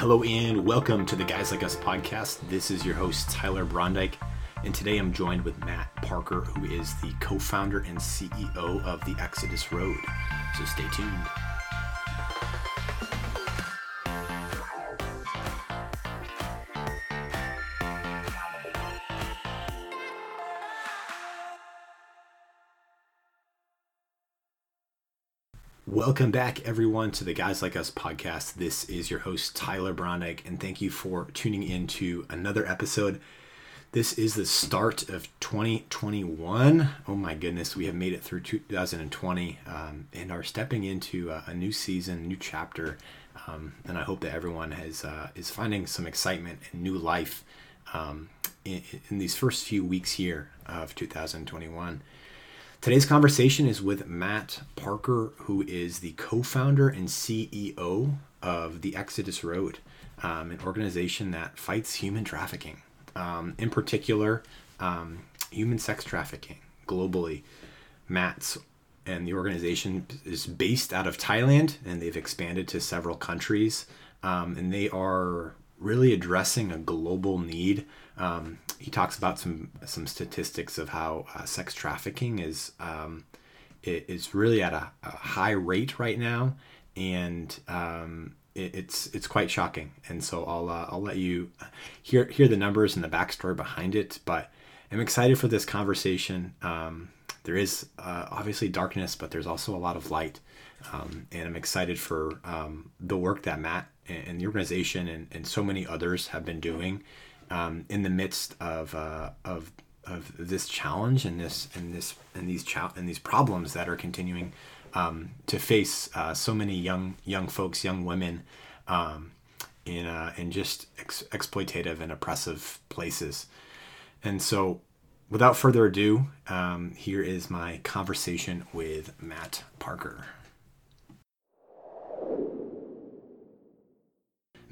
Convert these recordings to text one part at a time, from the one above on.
Hello and welcome to the Guys Like Us podcast. This is your host, Tyler Brondike, and today I'm joined with Matt Parker, who is the co founder and CEO of the Exodus Road. So stay tuned. Welcome back, everyone, to the Guys Like Us podcast. This is your host, Tyler Bronick, and thank you for tuning in to another episode. This is the start of 2021. Oh my goodness, we have made it through 2020 um, and are stepping into a, a, new season, new chapter. Um, and I hope that everyone has uh, is finding some excitement and new life um, in, in these first few weeks here of 2021. Today's conversation is with Matt Parker, who is the co founder and CEO of the Exodus Road, um, an organization that fights human trafficking, um, in particular, um, human sex trafficking globally. Matt's and the organization is based out of Thailand and they've expanded to several countries. Um, and they are really addressing a global need. Um, he talks about some some statistics of how uh, sex trafficking is um, is really at a, a, high rate right now, and um, it, it's it's quite shocking. And so I'll uh, I'll let you hear hear the numbers and the backstory behind it. But I'm excited for this conversation. Um, there is uh, obviously darkness, but there's also a lot of light. Um, and I'm excited for um, the work that Matt and the organization and, and so many others have been doing um, in the midst of, uh, of of this challenge and this and this and these cha- and these problems that are continuing um, to face uh, so many young young folks, young women, um, in uh, in just ex- exploitative and oppressive places. And so, without further ado, um, here is my conversation with Matt Parker.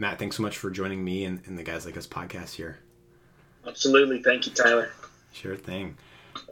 Matt, thanks so much for joining me and, and the Guys Like Us podcast here. Absolutely. Thank you, Tyler. Sure thing.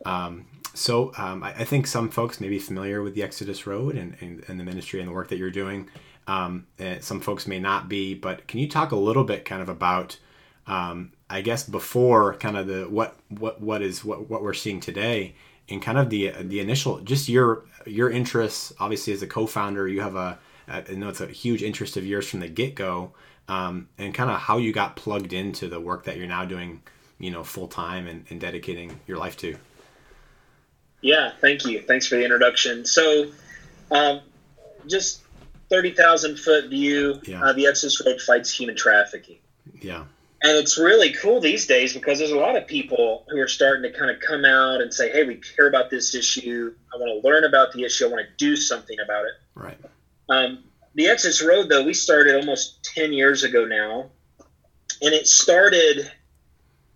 Um, so um, I, I, think some folks may be familiar with the Exodus Road and, and, and the ministry and the work that you're doing. Um, some folks may not be, but can you talk a little bit kind of about, um, I guess, before kind of the what what what is what what we're seeing today, and kind of the the initial just your your interests. Obviously, as a co-founder, you have a I know it's a huge interest of yours from the get go um, and kind of how you got plugged into the work that you're now doing, you know, full time and, and, dedicating your life to. Yeah, thank you. Thanks for the introduction. So, um, just 30,000 foot view, yeah. uh, the Exodus Road fights human trafficking. Yeah. And it's really cool these days because there's a lot of people who are starting to kind of come out and say, hey, we care about this issue. I want to learn about the issue. I want to do something about it. Right. Um, the Exodus Road, though, we started almost 10 years ago now. And it started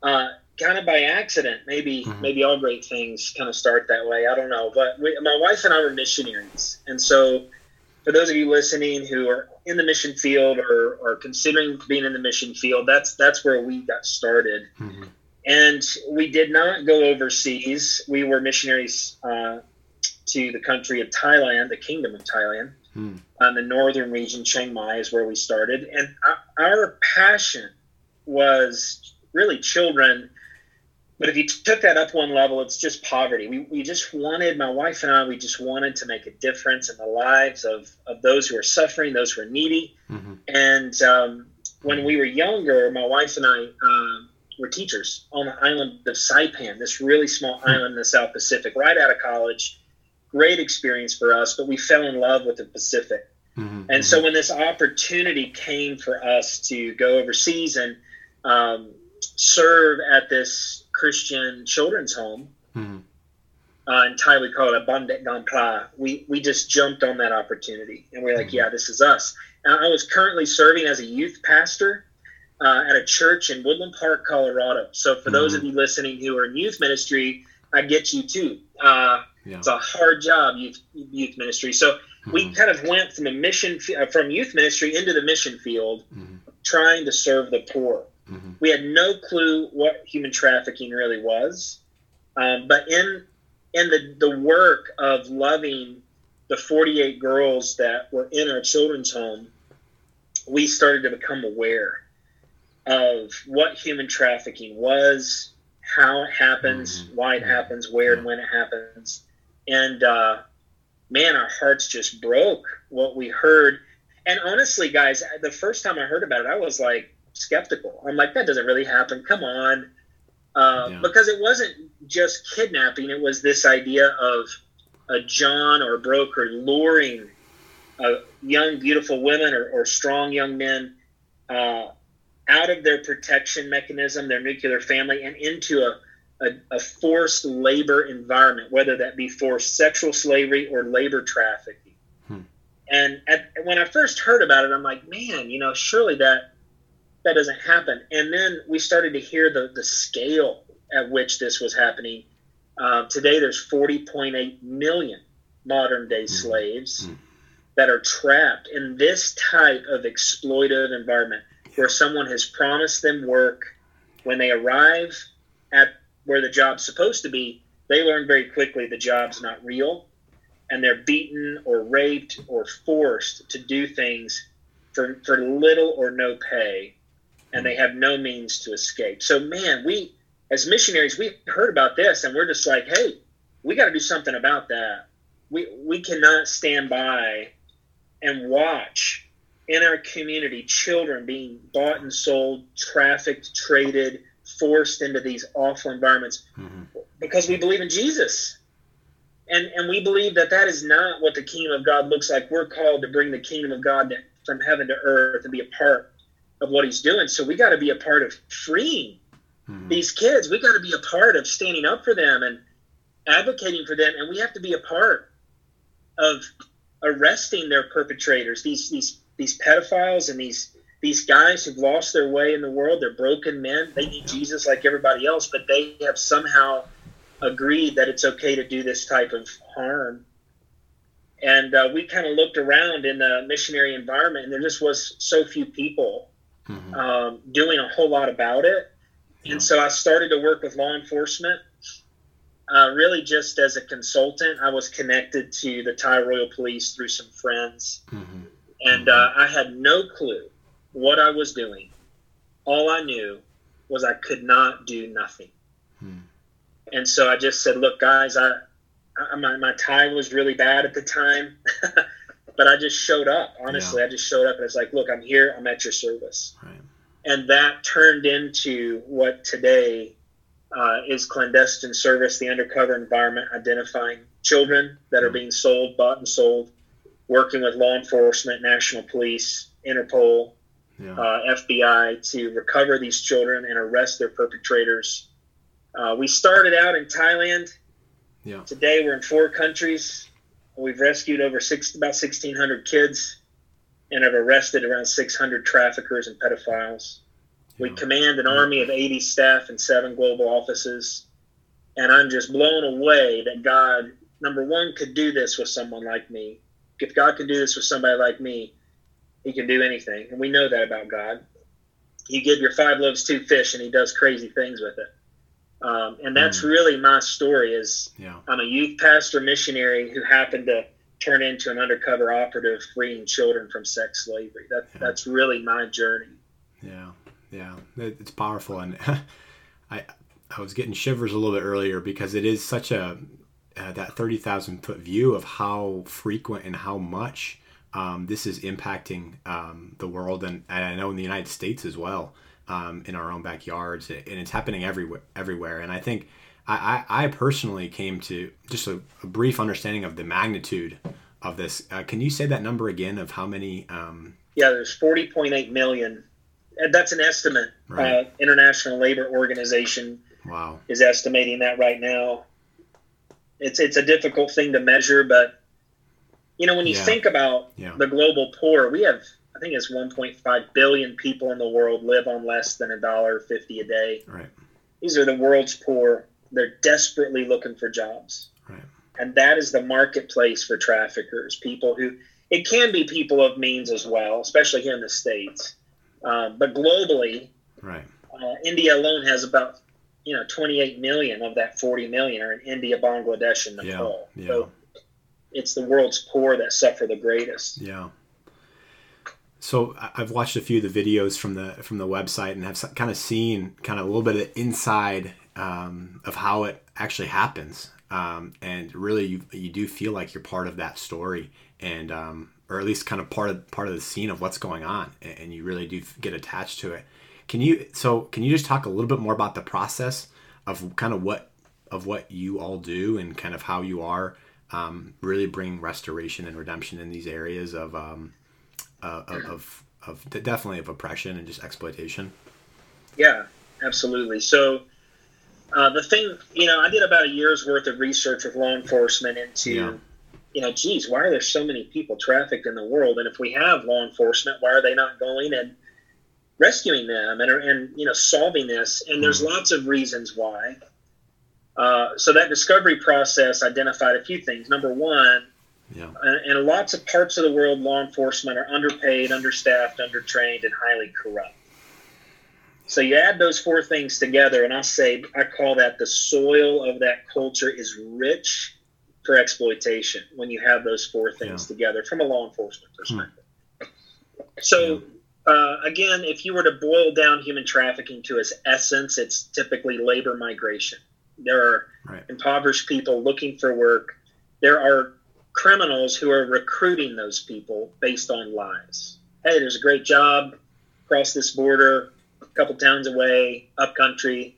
uh, kind of by accident. Maybe mm-hmm. maybe all great things kind of start that way. I don't know. But we, my wife and I were missionaries. And so, for those of you listening who are in the mission field or are considering being in the mission field, that's that's where we got started. Mm-hmm. And we did not go overseas. We were missionaries uh, to the country of Thailand, the kingdom of Thailand. Hmm. On the northern region, Chiang Mai is where we started, and our passion was really children. But if you took that up one level, it's just poverty. We, we just wanted, my wife and I, we just wanted to make a difference in the lives of, of those who are suffering, those who are needy. Mm-hmm. And um, when we were younger, my wife and I uh, were teachers on the island of Saipan, this really small hmm. island in the South Pacific, right out of college great experience for us, but we fell in love with the Pacific. Mm-hmm, and so mm-hmm. when this opportunity came for us to go overseas and um, serve at this Christian children's home, mm-hmm. uh, in Thai we call it a Bandet Gampla, we, we just jumped on that opportunity. And we are like, mm-hmm. yeah, this is us. And I was currently serving as a youth pastor uh, at a church in Woodland Park, Colorado. So for those of mm-hmm. you listening who are in youth ministry, I get you too. Uh, yeah. It's a hard job, youth youth ministry. So mm-hmm. we kind of went from a mission uh, from youth ministry into the mission field, mm-hmm. trying to serve the poor. Mm-hmm. We had no clue what human trafficking really was, um, but in in the the work of loving the 48 girls that were in our children's home, we started to become aware of what human trafficking was, how it happens, mm-hmm. why it happens, where and when it happens. And uh, man, our hearts just broke what we heard. And honestly, guys, the first time I heard about it, I was like skeptical. I'm like, that doesn't really happen. Come on. Uh, yeah. Because it wasn't just kidnapping, it was this idea of a John or a broker luring uh, young, beautiful women or, or strong young men uh, out of their protection mechanism, their nuclear family, and into a, a, a, forced labor environment, whether that be forced sexual slavery or labor trafficking. Hmm. And at, when I first heard about it, I'm like, man, you know, surely that that doesn't happen. And then we started to hear the the scale at which this was happening. Uh, today, there's 40.8 million modern day hmm. slaves. Hmm that are trapped in this type of exploitative environment where someone has promised them work when they arrive at where the job's supposed to be they learn very quickly the job's not real and they're beaten or raped or forced to do things for, for little or no pay and they have no means to escape. So man we as missionaries we heard about this and we're just like hey we got to do something about that. We we cannot stand by and watch in our community children being bought and sold, trafficked, traded, forced into these awful environments mm-hmm. because we believe in Jesus. And, and we believe that that is not what the kingdom of God looks like. We're called to bring the kingdom of God to, from heaven to earth and be a part of what he's doing. So we got to be a part of freeing mm-hmm. these kids. We got to be a part of standing up for them and advocating for them. And we have to be a part of arresting their perpetrators, these these these pedophiles and these these guys who've lost their way in the world. They're broken men. They need Jesus like everybody else, but they have somehow agreed that it's okay to do this type of harm. And uh, we kind of looked around in the missionary environment, and there just was so few people mm-hmm. um, doing a whole lot about it. Yeah. And so I started to work with law enforcement uh, really just as a consultant. I was connected to the Thai Royal Police through some friends, mm-hmm. and uh, I had no clue what I was doing. All I knew was I could not do nothing. Hmm. And so I just said, "Look, guys, I, I my my Thai was really bad at the time." but I just showed up. Honestly, yeah. I just showed up and it's like, look, I'm here. I'm at your service. Right. And that turned into what today uh, is clandestine service, the undercover environment, identifying children that are mm-hmm. being sold, bought and sold, working with law enforcement, national police, Interpol, yeah. uh, FBI to recover these children and arrest their perpetrators. Uh, we started out in Thailand. Yeah. Today we're in four countries. We've rescued over six, about 1,600 kids and have arrested around 600 traffickers and pedophiles. We command an army of 80 staff and seven global offices. And I'm just blown away that God, number one, could do this with someone like me. If God can do this with somebody like me, he can do anything. And we know that about God. You give your five loaves, two fish, and he does crazy things with it. Um, and that's mm. really my story is yeah. I'm a youth pastor missionary who happened to turn into an undercover operative freeing children from sex slavery. That, yeah. That's really my journey. Yeah yeah, it's powerful, and I I was getting shivers a little bit earlier because it is such a uh, that thirty thousand foot view of how frequent and how much um, this is impacting um, the world, and, and, I know in the United States as well, um, in our own backyards, and it's happening everywhere. Everywhere, and I think I, I, I personally came to just a, a, brief understanding of the magnitude of this. Uh, can you say that number again of how many? Um, yeah, there's forty point eight million that's an estimate. Right. Uh, International Labor Organization wow. is estimating that right now. It's it's a difficult thing to measure, but you know when you yeah. think about yeah. the global poor, we have I think it's 1.5 billion people in the world live on less than a dollar fifty a day. Right. These are the world's poor. They're desperately looking for jobs. Right. And that is the marketplace for traffickers, people who it can be people of means as well, especially here in the states uh, but globally, right. Uh, India alone has about you know 28 million of that 40 million are in India, Bangladesh, and Nepal. Yeah, yeah. So it's the world's poor that suffer the greatest. Yeah. So I've watched a few of the videos from the from the website and have kind of seen kind of a little bit of inside um, of how it actually happens. Um, and really, you, you do feel like you're part of that story, and um, or at least kind of part of part of the scene of what's going on, and you really do get attached to it. Can you so can you just talk a little bit more about the process of kind of what of what you all do and kind of how you are um, really bring restoration and redemption in these areas of um, uh, of, of, of definitely of oppression and just exploitation. Yeah, absolutely. So uh, the thing, you know, I did about a year's worth of research with law enforcement into, yeah. you know, geez, why are there so many people trafficked in the world? And if we have law enforcement, why are they not going and rescuing them and, and you know, solving this? And there's mm. lots of reasons why. Uh, so that discovery process identified a few things. Number one, yeah. in lots of parts of the world, law enforcement are underpaid, understaffed, undertrained, and highly corrupt. So you add those four things together, and I say I call that the soil of that culture is rich for exploitation when you have those four things yeah. together from a law enforcement perspective. Hmm. So yeah. uh, again, if you were to boil down human trafficking to its essence, it's typically labor migration. There are right. impoverished people looking for work. There are criminals who are recruiting those people based on lies. Hey, there's a great job across this border, a couple towns away, up country.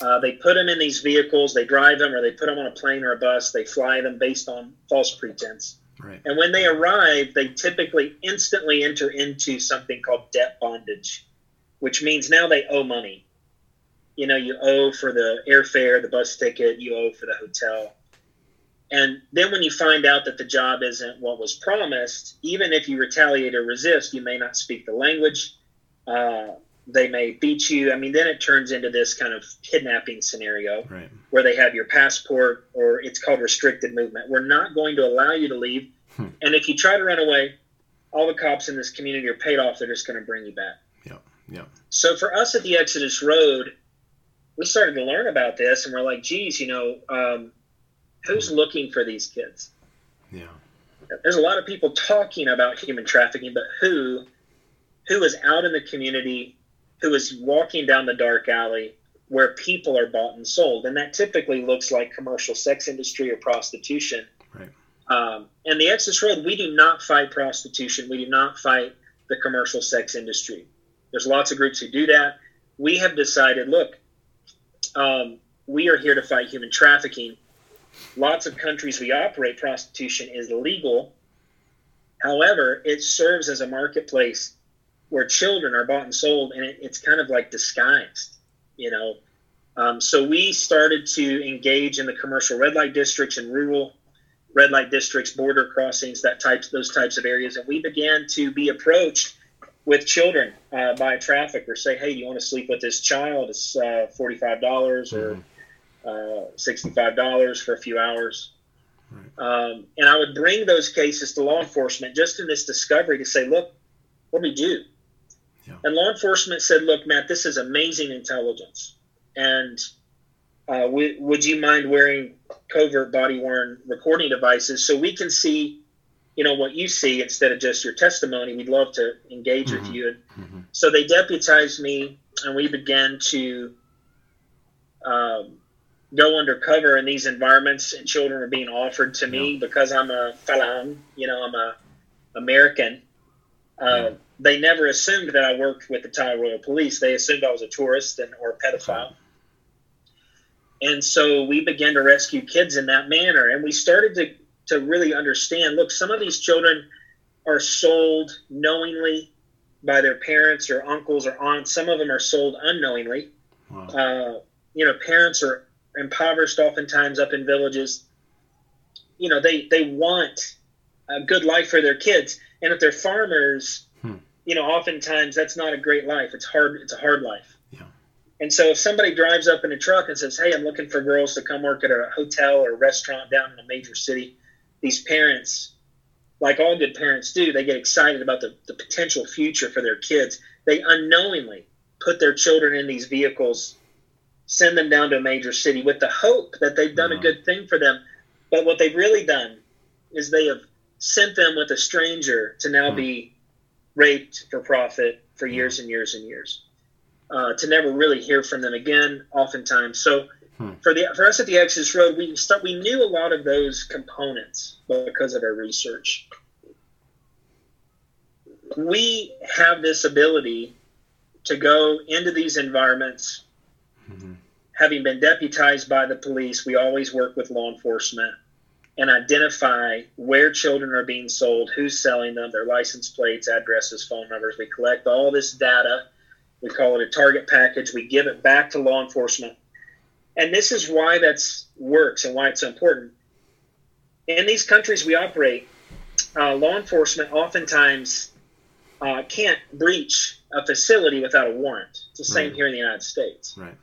Uh, they put them in these vehicles, they drive them, or they put them on a plane or a bus. They fly them based on false pretense. Right. And when they arrive, they typically instantly enter into something called debt bondage, which means now they owe money. You know, you owe for the airfare, the bus ticket, you owe for the hotel. And then when you find out that the job isn't what was promised, even if you retaliate or resist, you may not speak the language. Uh, they may beat you. I mean, then it turns into this kind of kidnapping scenario right. where they have your passport or it's called restricted movement. We're not going to allow you to leave. Hmm. And if you try to run away, all the cops in this community are paid off. They're just going to bring you back. Yeah. Yeah. So for us at the Exodus Road, we started to learn about this and we're like, geez, you know, um, who's looking for these kids? Yeah. There's a lot of people talking about human trafficking, but who who is out in the community, who is walking down the dark alley where people are bought and sold, and that typically looks like commercial sex industry or prostitution. Right. Um, and the Exodus Road, we do not fight prostitution. We do not fight the commercial sex industry. There's lots of groups who do that. We have decided, look, um, we are here to fight human trafficking lots of countries we operate, prostitution is legal. However, it serves as a marketplace where children are bought and sold, and it, it's kind of like disguised, you know. Um, so we started to engage in the commercial red light districts and rural red light districts, border crossings, that types, those types of areas, and we began to be approached with children uh, by a trafficker. Say, hey, do you want to sleep with this child? It's uh, forty-five dollars, or mm-hmm uh, $65 for a few hours. Right. Um, and I would bring those cases to law enforcement just in this discovery to say, look, what do we do? Yeah. And law enforcement said, look, Matt, this is amazing intelligence. And uh, would you mind wearing covert body worn recording devices so we can see, you know, what you see instead of just your testimony? We'd love to engage mm-hmm. with you. And mm-hmm. so they deputized me and we began to um, go undercover in these environments and children are being offered to me yeah. because I'm a falan, you know, I'm a American. Uh, yeah. They never assumed that I worked with the Thai Royal Police. They assumed I was a tourist and or a pedophile. And so we began to rescue kids in that manner, and we started to to really understand. Look, some of these children are sold knowingly by their parents or uncles or aunts. Some of them are sold unknowingly. Wow. Uh, you know, parents are impoverished oftentimes up in villages you know they they want a good life for their kids and if they're farmers hmm. you know oftentimes that's not a great life it's hard it's a hard life yeah. and so if somebody drives up in a truck and says hey i'm looking for girls to come work at a hotel or a restaurant down in a major city these parents like all good parents do they get excited about the, the potential future for their kids they unknowingly put their children in these vehicles send them down to a major city with the hope that they've done a good thing for them. But what they've really done is they have sent them with a stranger to now mm. be raped for profit for years and years and years. Uh, to never really hear from them again, oftentimes. So hmm. for the for us at the Exodus Road, we start we knew a lot of those components because of our research. We have this ability to go into these environments. Mm-hmm. Having been deputized by the police, we always work with law enforcement and identify where children are being sold, who's selling them, their license plates, addresses, phone numbers. We collect all this data. We call it a target package. We give it back to law enforcement. And this is why that's works and why it's so important. In these countries we operate, uh, law enforcement oftentimes uh, can't breach a facility without a warrant. It's the same right. here in the United States. Right.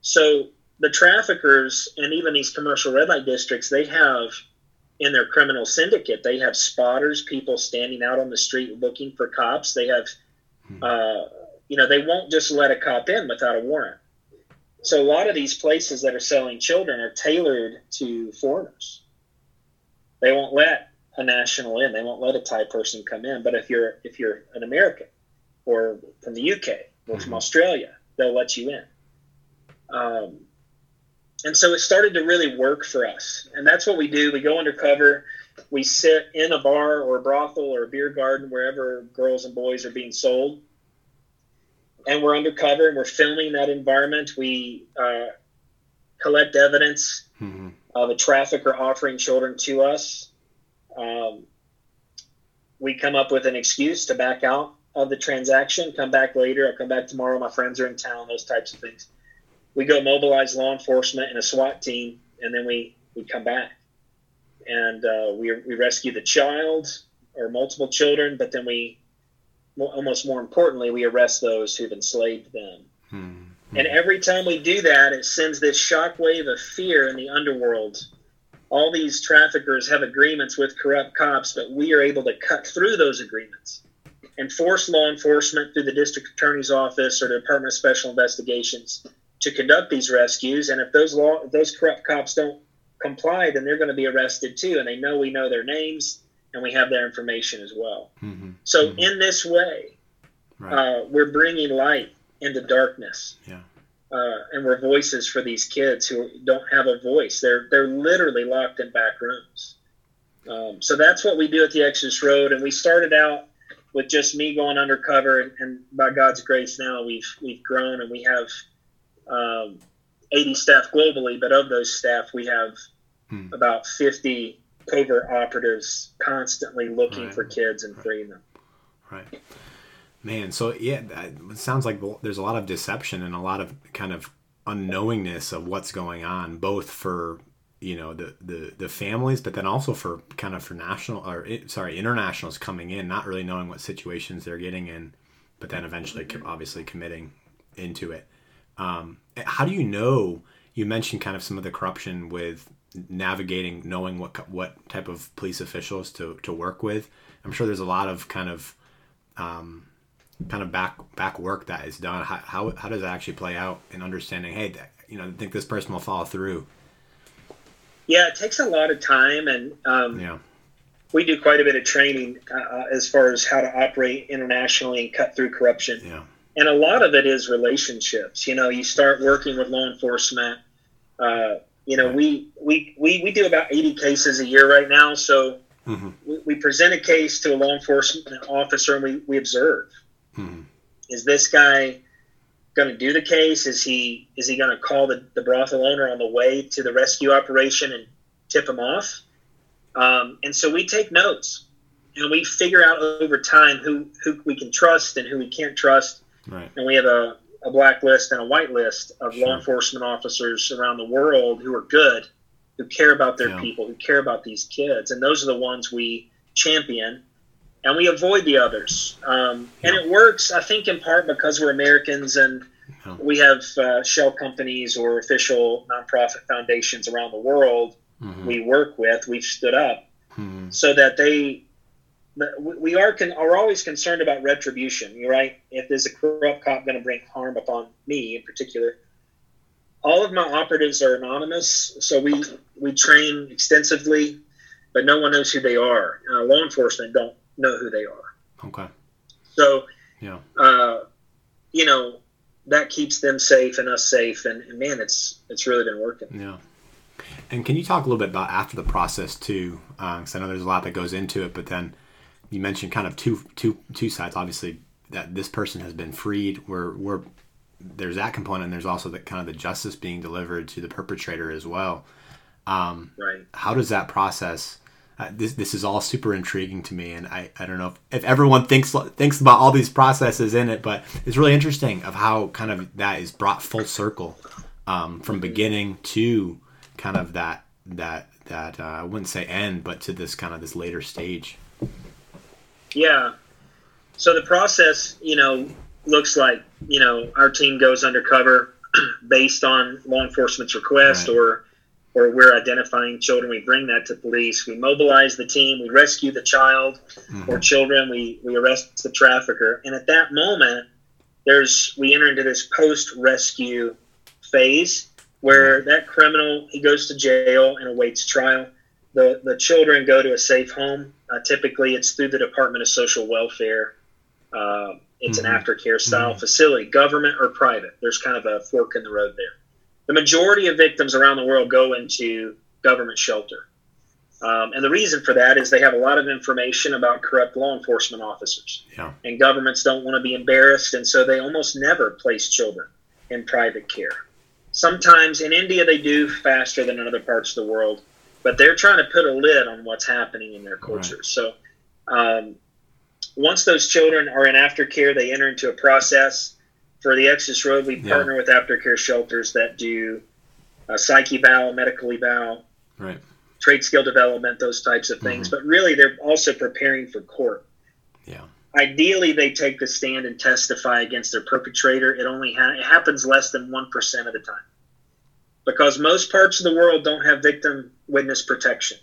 So the traffickers and even these commercial red light districts, they have in their criminal syndicate, they have spotters, people standing out on the street looking for cops. They have, hmm. uh, you know, they won't just let a cop in without a warrant. So a lot of these places that are selling children are tailored to foreigners. They won't let a national in. They won't let a Thai person come in. But if you're if you're an American or from the UK or from hmm. Australia, they'll let you in. Um, and so it started to really work for us. And that's what we do. We go undercover. We sit in a bar or a brothel or a beer garden wherever girls and boys are being sold. And we're undercover and we're filming that environment. We uh, collect evidence mm-hmm. of a trafficker offering children to us. Um, we come up with an excuse to back out of the transaction, come back later, I'll come back tomorrow, my friends are in town, those types of things we go mobilize law enforcement and a SWAT team, and then we, we come back. And uh, we, we rescue the child or multiple children, but then we, almost more importantly, we arrest those who've enslaved them. Hmm. And every time we do that, it sends this shockwave of fear in the underworld. All these traffickers have agreements with corrupt cops, but we are able to cut through those agreements and force law enforcement through the district attorney's office or the Department of Special Investigations to conduct these rescues. And if those law, if those corrupt cops don't comply, then they're going to be arrested too. And they know we know their names and we have their information as well. Mm-hmm. So mm-hmm. in this way, right. uh, we're bringing light into darkness. Yeah. Uh, and we're voices for these kids who don't have a voice. They're they're literally locked in back rooms. Um, so that's what we do at the Exodus Road, and we started out with just me going undercover, and, and by God's grace, now we've we've grown and we have um, 80 staff globally, but of those staff, we have hmm. about 50 covert operatives constantly looking right. for kids and freeing them. Right. Man, so yeah, it sounds like there's a lot of deception and a lot of kind of unknowingness of what's going on, both for you know the the the families, but then also for kind of for national or eh, sorry internationals coming in, not really knowing what situations they're getting in, but then eventually mm-hmm. obviously committing into it. Um, eh, how do you know? You mentioned kind of some of the corruption with navigating, knowing what what type of police officials to to work with. I'm sure there's a lot of kind of um, kind of back back work that is done. How, how, how does it actually play out in understanding? Hey, you know, I think this person will follow through. Yeah, it takes a lot of time, and um, yeah, we do quite a bit of training uh, as far as how to operate internationally and cut through corruption. Yeah and a lot of it is relationships. You know, you start working with law enforcement. Uh, you know, we, we we we do about eighty cases a year right now. So mm-hmm. we, we, present a case to a law enforcement officer and we we observe. Mm-hmm. Is this guy going to do the case? Is he is he going to call the, the brothel owner on the way to the rescue operation and tip him off? Um, and so we take notes and we figure out over time who who we can trust and who we can't trust Right. And we have a, a black list and a white list of sure. law enforcement officers around the world who are good, who care about their yeah. people, who care about these kids. And those are the ones we champion. And we avoid the others. Um, yeah. And it works, I think, in part because we're Americans and yeah. we have uh, shell companies or official nonprofit foundations around the world mm-hmm. we work with, we've stood up mm-hmm. so that they we are con- are always concerned about retribution. Right. If there's a corrupt cop going to bring harm upon me in particular, all of my operatives are anonymous, so we we train extensively, but no one knows who they are. Uh, law enforcement don't know who they are. Okay. So, yeah, uh, you know, that keeps them safe and us safe. And, and man, it's it's really been working. Yeah. And can you talk a little bit about after the process too? Because uh, I know there's a lot that goes into it, but then you mentioned kind of two two two sides. Obviously, that this person has been freed. Where where there's that component, and there's also the kind of the justice being delivered to the perpetrator as well. Um, right. How does that process? Uh, this this is all super intriguing to me, and I, I don't know if, if everyone thinks thinks about all these processes in it, but it's really interesting of how kind of that is brought full circle um, from beginning to kind of that that that uh, I wouldn't say end, but to this kind of this later stage. Yeah. So the process, you know, looks like you know our team goes undercover based on law enforcement's request right. or or we're identifying children we bring that to police we mobilize the team we rescue the child mm-hmm. or children we we arrest the trafficker and at that moment there's we enter into this post rescue phase where that criminal he goes to jail and awaits trial. The the children go to a safe home. Uh, typically, it's through the Department of Social Welfare. Uh, it's mm-hmm. an aftercare style mm-hmm. facility, government or private. There's kind of a fork in the road there. The majority of victims around the world go into government shelter. Um, and the reason for that is they have a lot of information about corrupt law enforcement officers. Yeah. And governments don't want to be embarrassed, and so they almost never place children in private care. Sometimes in India they do faster than in other parts of the world, but they're trying to put a lid on what's happening in their culture. Right. So um, once those children are in aftercare, they enter into a process. For the Exodus Road, we yeah. partner with aftercare shelters that do uh, psyche eval, medical eval, right. trade skill development, those types of things. Mm-hmm. But really, they're also preparing for court. Yeah. Ideally, they take the stand and testify against their perpetrator. It only ha- it happens less than one percent of the time, because most parts of the world don't have victim witness protection.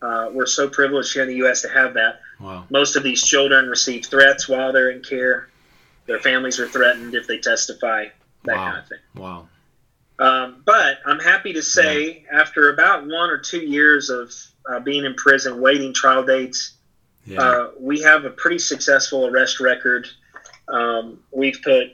Uh, we're so privileged here in the U.S. to have that. Wow. Most of these children receive threats while they're in care. Their families are threatened if they testify. That wow. kind of thing. Wow. Um, but I'm happy to say, yeah. after about one or two years of uh, being in prison, waiting trial dates, yeah. Uh, we have a pretty successful arrest record. Um, we've put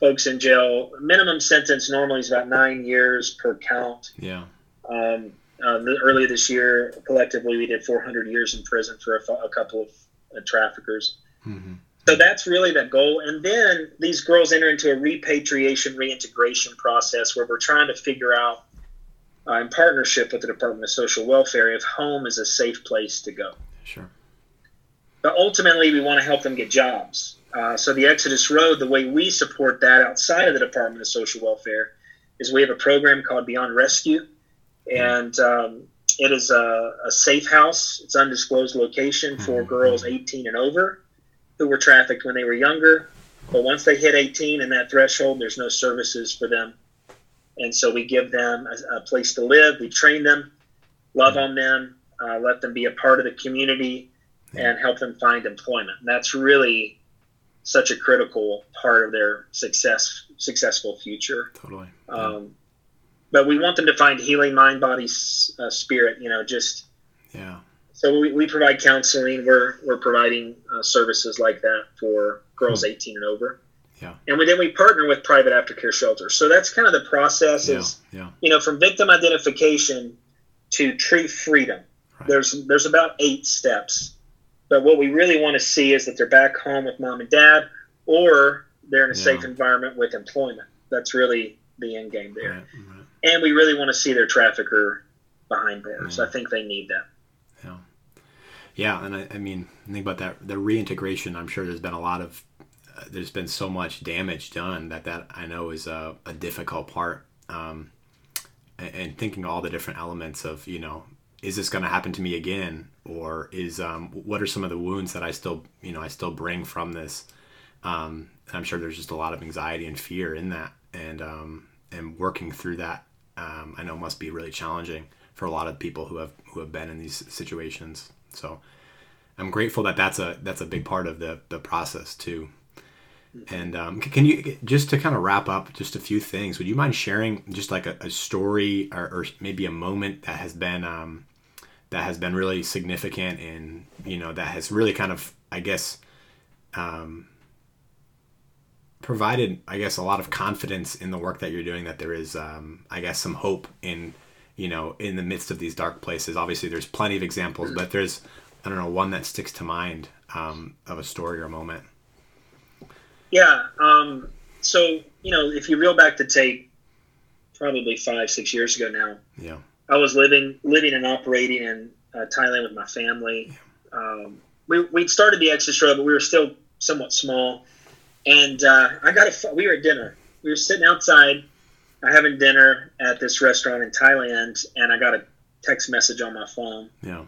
folks in jail. Minimum sentence normally is about nine years per count. Yeah. Um, uh, earlier this year, collectively, we did 400 years in prison for a, a couple of uh, traffickers. Mm-hmm. So that's really the goal. And then these girls enter into a repatriation, reintegration process where we're trying to figure out, uh, in partnership with the Department of Social Welfare, if home is a safe place to go. Sure. But ultimately, we want to help them get jobs. Uh, so the Exodus Road, the way we support that outside of the Department of Social Welfare, is we have a program called Beyond Rescue, and um, it is a, a, safe house. It's undisclosed location for mm-hmm. girls 18 and over who were trafficked when they were younger. But once they hit 18 and that threshold, there's no services for them. And so we give them a, a place to live. We train them, love mm-hmm. on them, uh, let them be a part of the community and help them find employment. And that's really such a critical part of their success successful future. Totally. Yeah. Um, but we want them to find healing mind, body, uh, spirit. You know, just yeah. So we, we provide counseling. We're we're providing uh, services like that for girls hmm. 18 and over. Yeah. And we, then we partner with private aftercare shelters. So that's kind of the process. Is yeah. yeah. you know from victim identification to true freedom. Right. There's there's about eight steps but what we really want to see is that they're back home with mom and dad, or they're in a yeah. safe environment with employment. That's really the end game there. Right, right. And we really want to see their trafficker behind bars. I think they need that. Yeah. Yeah, and I, I mean, think about that. The reintegration. I'm sure there's been a lot of, uh, there's been so much damage done that that I know is a, a difficult part. Um, and, and thinking all the different elements of you know is this going to happen to me again? Or is um, what are some of the wounds that i still you know i still bring from this? Um, i'm sure there's just a lot of anxiety and fear in that. And um, and working through that um, i know must be really challenging for a lot of people who have who have been in these situations. So i'm grateful that that's a that's a big part of the the process too. And um, can you just to kind of wrap up just a few things? Would you mind sharing just like a, a story or, or, maybe a moment that has been um, that has been really significant and you know that has really kind of I guess um, provided, I guess, a lot of confidence in the work that you're doing. That there is, um, I guess, some hope in you know in the midst of these dark places. Obviously, there's plenty of examples, but there's I don't know one that sticks to mind um, of a story or a moment. Yeah. Um, so you know, if you reel back the tape, probably five, six years ago now. Yeah. I was living, living and operating in uh, Thailand with my family. Um, we we started the Exodus Road, but we were still somewhat small. And uh, I got a. We were at dinner. We were sitting outside, uh, having dinner at this restaurant in Thailand, and I got a text message on my phone. Yeah.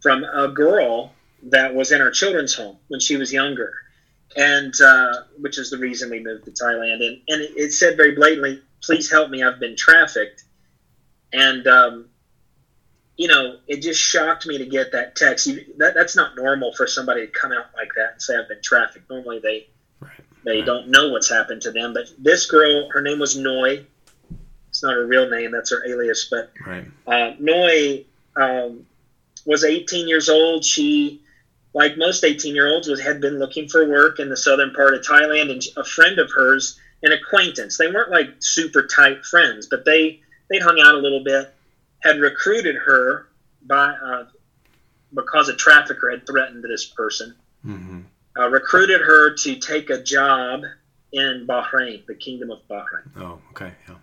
From a girl that was in our children's home when she was younger, and uh, which is the reason we moved to Thailand. And and it, it said very blatantly, "Please help me. I've been trafficked." And um, you know, it just shocked me to get that text. You, that, that's not normal for somebody to come out like that and say I've been trafficked. Normally they right. they right. don't know what's happened to them. But this girl, her name was Noi. It's not her real name; that's her alias. But right. uh, Noi um, was 18 years old. She, like most 18 year olds, was had been looking for work in the southern part of Thailand, and a friend of hers, an acquaintance. They weren't like super tight friends, but they they'd hung out a little bit had recruited her by uh, because a trafficker had threatened this person. Mm-hmm. Uh, recruited her to take a job in Bahrain, the Kingdom of Bahrain. Oh, okay, yeah.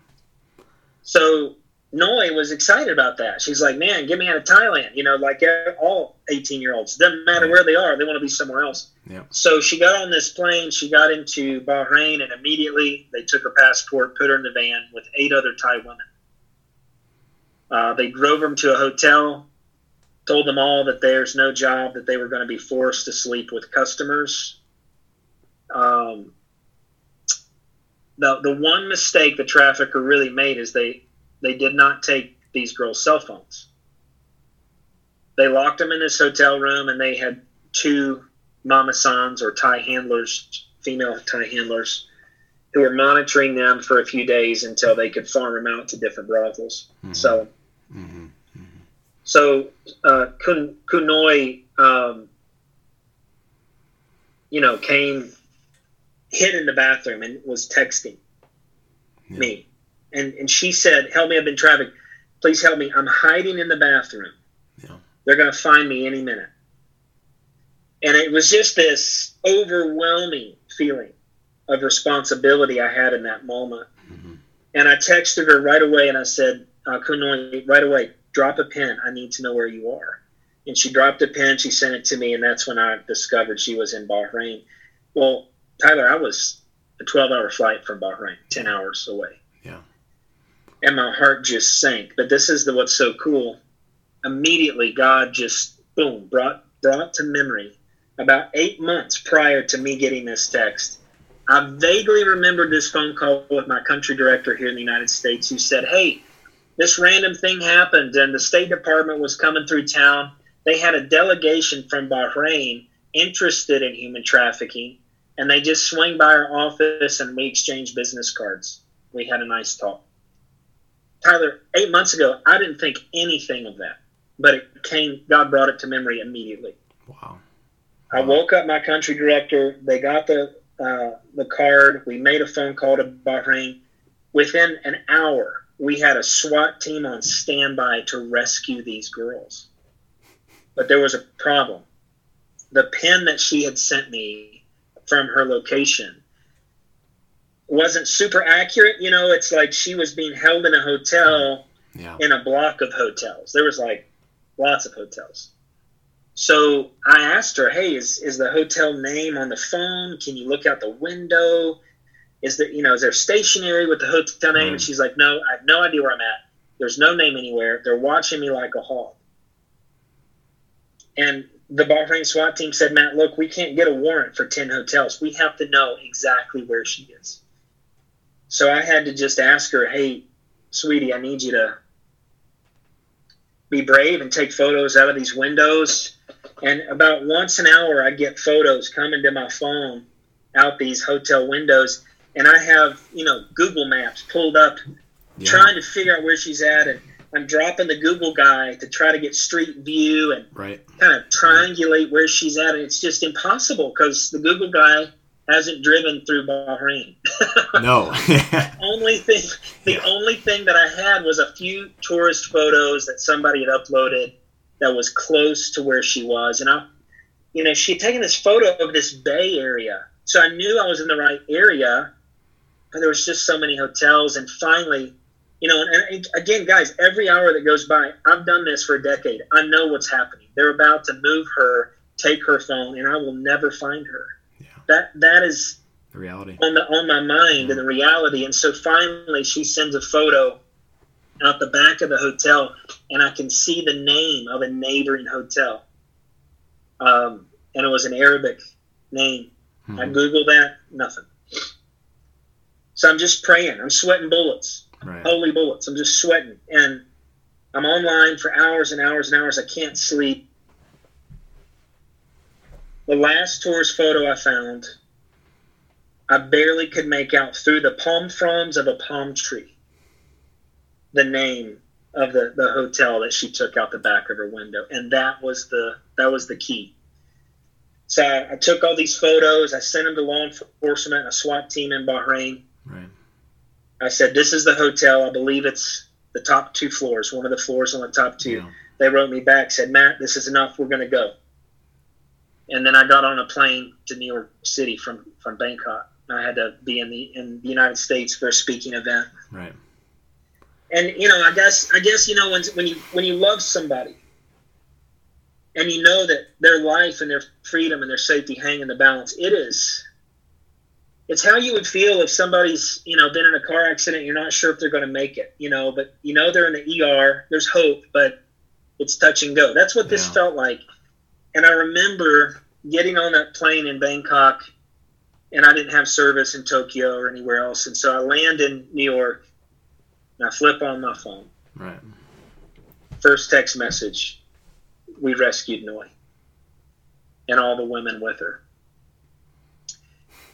So Noi was excited about that. She's like, "Man, get me out of Thailand." You know, like all eighteen-year-olds, doesn't matter where they are, they want to be somewhere else. Yeah. So she got on this plane. She got into Bahrain, and immediately they took her passport, put her in the van with eight other Thai women. Uh, they drove them to a hotel, told them all that there's no job, that they were going to be forced to sleep with customers. Um, the the one mistake the trafficker really made is they they did not take these girls' cell phones. They locked them in this hotel room, and they had two mama sans or Thai handlers, female Thai handlers, who were monitoring them for a few days until they could farm them out to different brothels. Mhm. So Mm-hmm. so uh, Kun, Kunoi, um, you know, came, hid in the bathroom and was texting Yeah. me, and and she said, "Help me! I've been trafficked. Please help me! I'm hiding in the bathroom. Yeah. They're gonna find me any minute." And it was just this overwhelming feeling of responsibility I had in that moment. Mhm. And I texted her right away and I said, uh, Kunoi, right away, drop a pin. I need to know where you are. And she dropped a pin. She sent it to me, and that's when I discovered she was in Bahrain. Well, Tyler, I was a 12 hour flight from Bahrain, 10 hours away. Yeah. And my heart just sank. But this is the what's so cool. Immediately, God just, boom, brought, brought to memory about eight months prior to me getting this text. I vaguely remembered this phone call with my country director here in the United States who said, Hey, this random thing happened and the State Department was coming through town. They had a delegation from Bahrain interested in human trafficking and they just swung by our office and we exchanged business cards. We had a nice talk. Tyler, eight months ago, I didn't think anything of that, but it came, God brought it to memory immediately. Wow. I woke up my country director. They got the uh, the card. We made a phone call to Bahrain. Within an hour, we had a SWAT team on standby to rescue these girls. But there was a problem. The pin that she had sent me from her location wasn't super accurate. You know, it's like she was being held in a hotel Yeah. in a block of hotels. There was like lots of hotels. So I asked her, "Hey, is is the hotel name on the phone? Can you look out the window? Is there you know is there stationery with the hotel name?" And Mm. she's like, "No, I have no idea where I'm at. There's no name anywhere. They're watching me like a hawk." And the Bahrain SWAT team said, "Matt, look, we can't get a warrant for ten hotels. We have to know exactly where she is." So I had to just ask her, "Hey, sweetie, I need you to be brave and take photos out of these windows. And about once an hour, I get photos coming to my phone out these hotel windows, and I have you know Google Maps pulled up, Yeah. trying to figure out where she's at. And I'm dropping the Google guy to try to get street view and right. kind of triangulate where she's at, and it's just impossible because the Google guy hasn't driven through Bahrain. no. only thing, the yeah. only thing that I had was a few tourist photos that somebody had uploaded that was close to where she was, and I, you know, she had taken this photo of this bay area, so I knew I was in the right area, but there was just so many hotels, and finally. You know, and, and again, guys, every hour that goes by, I've done this for a decade. I know what's happening. They're about to move her, take her phone, and I will never find her Yeah. that that is the reality on the on my mind and the reality. And so finally, she sends a photo out the back of the hotel, and I can see the name of a neighboring hotel. Um, and it was an Arabic name. Mm-hmm. I googled that, nothing. So I'm just praying. I'm sweating bullets, right. holy bullets. I'm just sweating, and I'm online for hours and hours and hours. I can't sleep. The last tourist photo I found, I barely could make out through the palm fronds of a palm tree the name of the, the hotel that she took out the back of her window. And that was the that was the key. So I, I took all these photos, I sent them to law enforcement, a SWAT team in Bahrain. Right. I said, This is the hotel. I believe it's the top two floors, one of the floors on the top two. Yeah. They wrote me back, said, Matt, this is enough. We're going to go and then I got on a plane to New York City from from Bangkok. I had to be in the in the United States for a speaking event. Right. And you know, I guess I guess you know when when you when you love somebody, and you know that their life and their freedom and their safety hang in the balance, it is. It's how you would feel if somebody's you know been in a car accident. You're not sure if they're going to make it, you know, but you know they're in the ER. There's hope, but it's touch and go. That's what this yeah. felt like and I remember getting on that plane in Bangkok, and I didn't have service in Tokyo or anywhere else. And so I land in New York, and I flip on my phone. Right. First text message We rescued Noi and all the women with her.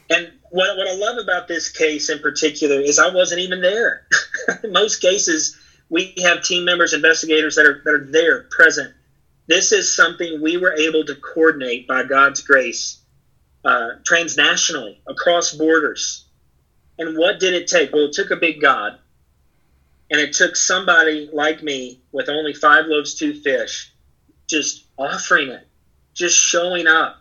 And what, what I love about this case in particular is I wasn't even there. most cases, we have team members, investigators that are, that are there, present, this is something we were able to coordinate by God's grace uh, transnationally across borders. And what did it take? Well, it took a big God, and it took somebody like me with only five loaves, two fish, just offering it, just showing up.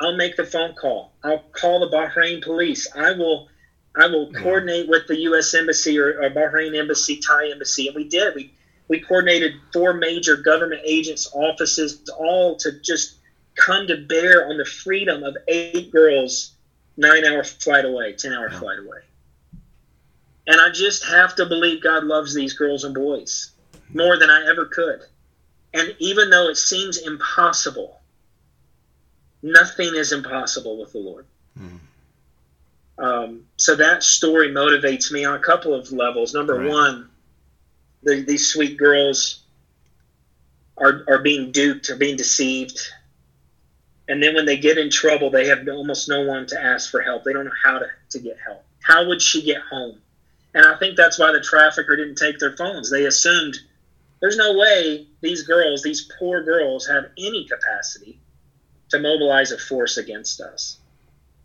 I'll make the phone call. I'll call the Bahrain police. I will I will coordinate with the U.S. embassy or, or Bahrain embassy, Thai embassy, and we did. We we coordinated four major government agents' offices, all to just come to bear on the freedom of eight girls, nine hour flight away, 10 hour yeah. flight away. And I just have to believe God loves these girls and boys more than I ever could. And even though it seems impossible, nothing is impossible with the Lord. Mm. Um, so that story motivates me on a couple of levels. Number right. one, the, these sweet girls are, are being duped or being deceived. And then when they get in trouble, they have almost no one to ask for help. They don't know how to, to get help. How would she get home? And I think that's why the trafficker didn't take their phones. They assumed there's no way these girls, these poor girls, have any capacity to mobilize a force against us.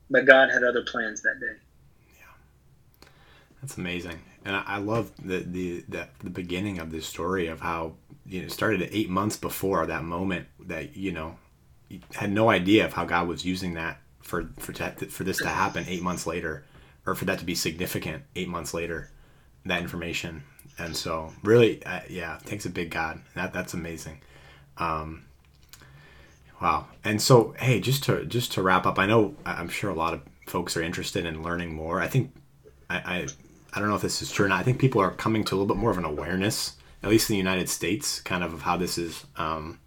But God had other plans that day. Yeah. That's amazing and I, I love the, the the the beginning of this story of how you know started eight months before that moment that you know you had no idea of how God was using that for for for this to happen eight months later, or for that to be significant eight months later, that information. And so, really, uh, yeah, thanks a big God. That that's amazing. Um, wow. And so, hey, just to just to wrap up, I know I'm sure a lot of folks are interested in learning more. I think I, I I don't know if this is true or not. I think people are coming to a little bit more of an awareness, at least in the United States, kind of of how this is um,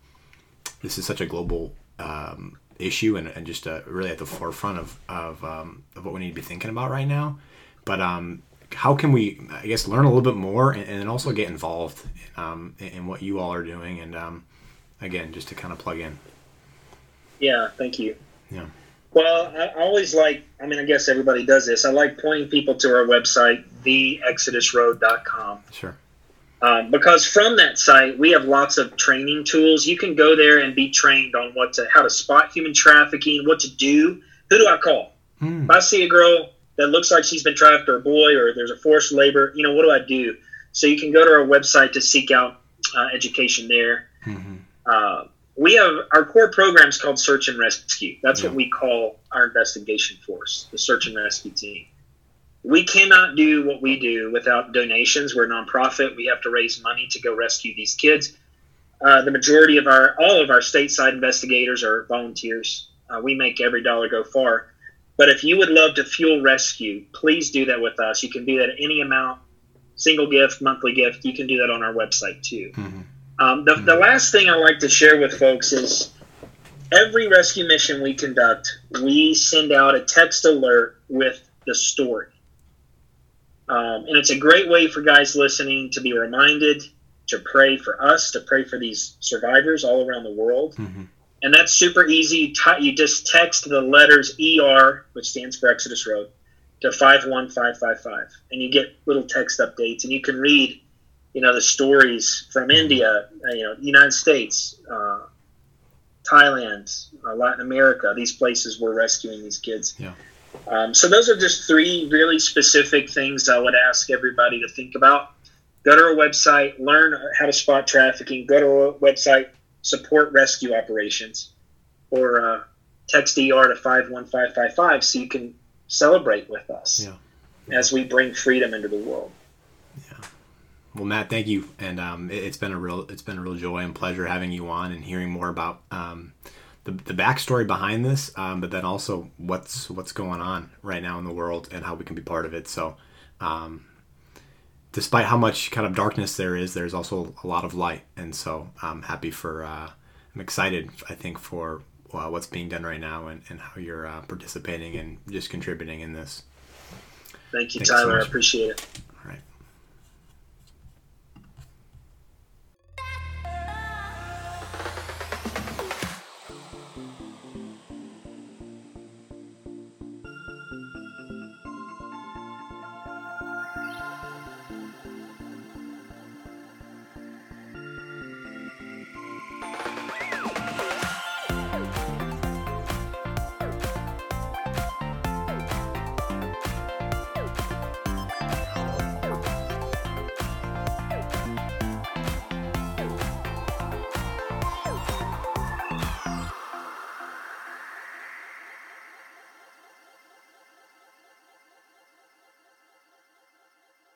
this is such a global um, issue and, and just uh, really at the forefront of of, um, of what we need to be thinking about right now. But um, how can we, I guess, learn a little bit more and, and also get involved um, in, in, what you all are doing? And um, again, just to kind of plug in. Yeah, thank you. Yeah. Well, I always like, I mean, I guess everybody does this. I like pointing people to our website, theexodusroad.com. Sure. Um, because from that site we have lots of training tools. You can go there and be trained on what to how to spot human trafficking, what to do. Who do I call? Hmm. If I see a girl that looks like she's been trafficked or a boy or there's a forced labor, you know, what do I do? So you can go to our website to seek out uh, education there. Mhm. Uh, we have our core program is called Search and Rescue. That's Yeah. what we call our investigation force, the Search and Rescue team. We cannot do what we do without donations. We're a nonprofit. We have to raise money to go rescue these kids. Uh, the majority of our, all of our stateside investigators are volunteers. Uh, we make every dollar go far. But if you would love to fuel rescue, please do that with us. You can do that at any amount, single gift, monthly gift. You can do that on our website too. Mhm. Um, the, the last thing I like to share with folks is every rescue mission we conduct, we send out a text alert with the story. Um, and it's a great way for guys listening to be reminded to pray for us, to pray for these survivors all around the world. Mhm. And that's super easy. You, t- you just text the letters ER, which stands for Exodus Road, to 51555. And you get little text updates. And you can read, you know, the stories from India, uh, you know, United States, uh, Thailand, uh, Latin America, these places we're rescuing these kids. Yeah. Um, so those are just three really specific things I would ask everybody to think about. Go to our website, learn how to spot trafficking. Go to our website, support rescue operations, or uh, text ER to five one five five five so you can celebrate with us Yeah. as we bring freedom into the world. Well, Matt, thank you, and um, it, it's been a real it's been a real joy and pleasure having you on and hearing more about um, the, the backstory behind this, um, but then also what's what's going on right now in the world and how we can be part of it. So, um, despite how much kind of darkness there is, there's also a lot of light, and so I'm happy for uh, I'm excited. I think for uh, what's being done right now and, and how you're uh, participating and just contributing in this. Thank you, Thanks so Tyler. I appreciate it.